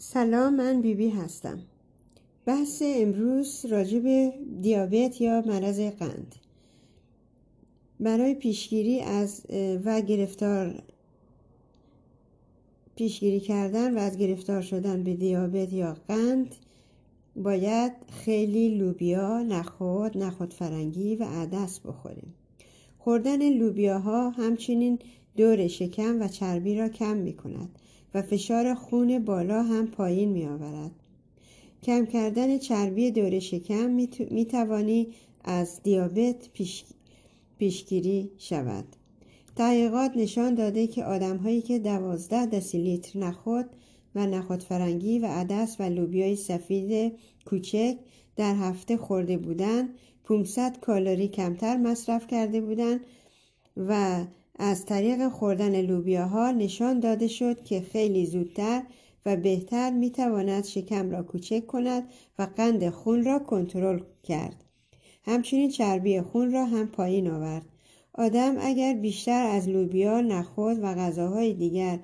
سلام من بیبی بی هستم. بحث امروز راجع به دیابت یا مرض قند. برای پیشگیری از و گرفتار پیشگیری کردن و از گرفتار شدن به دیابت یا قند باید خیلی لوبیا، نخود، نخود فرنگی و عدس بخوریم. خوردن لوبیاها همچنین دور شکم و چربی را کم می کند و فشار خون بالا هم پایین می آورد. کم کردن چربی دور شکم می توانی از دیابت پیش... پیشگیری شود. تحقیقات نشان داده که آدم هایی که دوازده دسیلیتر نخود و نخود فرنگی و عدس و لوبیای سفید کوچک در هفته خورده بودند 500 کالری کمتر مصرف کرده بودند و از طریق خوردن لوبیاها نشان داده شد که خیلی زودتر و بهتر می تواند شکم را کوچک کند و قند خون را کنترل کرد. همچنین چربی خون را هم پایین آورد. آدم اگر بیشتر از لوبیا، نخود و غذاهای دیگر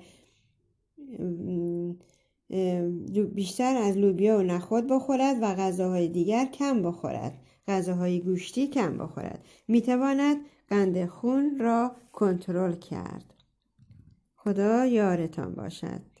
بیشتر از لوبیا و نخود بخورد و غذاهای دیگر کم بخورد غذاهای گوشتی کم بخورد. می‌تواند قند خون را کنترل کرد. خدا یارتان باشد.